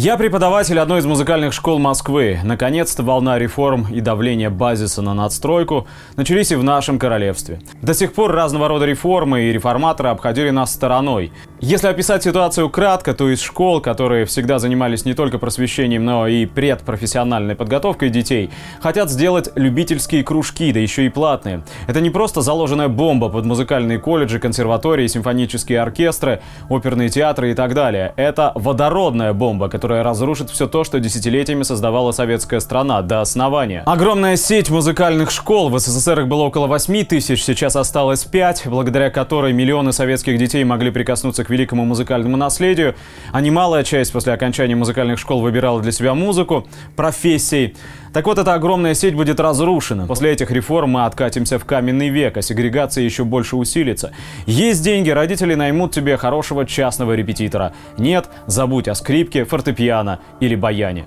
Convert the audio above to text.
Я преподаватель одной из музыкальных школ Москвы. Наконец-то волна реформ и давления базиса на надстройку начались и в нашем королевстве. До сих пор разного рода реформы и реформаторы обходили нас стороной. Если описать ситуацию кратко, то из школ, которые всегда занимались не только просвещением, но и предпрофессиональной подготовкой детей, хотят сделать любительские кружки, да еще и платные. Это не просто заложенная бомба под музыкальные колледжи, консерватории, симфонические оркестры, оперные театры и так далее. Это водородная бомба, которая разрушит все то, что десятилетиями создавала советская страна до основания. Огромная сеть музыкальных школ, в СССР их было около 8 тысяч, сейчас осталось 5, благодаря которой миллионы советских детей могли прикоснуться к великому музыкальному наследию, а немалая часть после окончания музыкальных школ выбирала для себя музыку, профессии. Так вот, эта огромная сеть будет разрушена. После этих реформ мы откатимся в каменный век, а сегрегация еще больше усилится. Есть деньги, родители наймут тебе хорошего частного репетитора. Нет, забудь о скрипке, фортепиано или баяне.